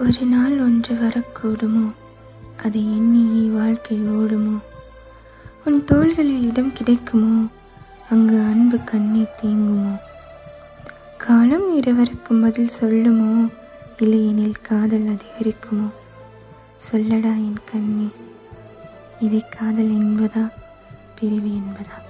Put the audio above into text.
ஒரு நாள் ஒன்று வரக்கூடுமோ? அதை எண்ணி வாழ்க்கை ஓடுமோ? உன் தோள்களில் இடம் கிடைக்குமோ? அங்கு அன்பு கண்ணீர் தேங்குமோ? காலம் இருவருக்கும் பதில் சொல்லுமோ? இல்லையெனில் காதல் அதிகரிக்குமோ? சொல்லடா என் கண்ணே. இதை காதல் என்பதா? பிரிவு என்பதா?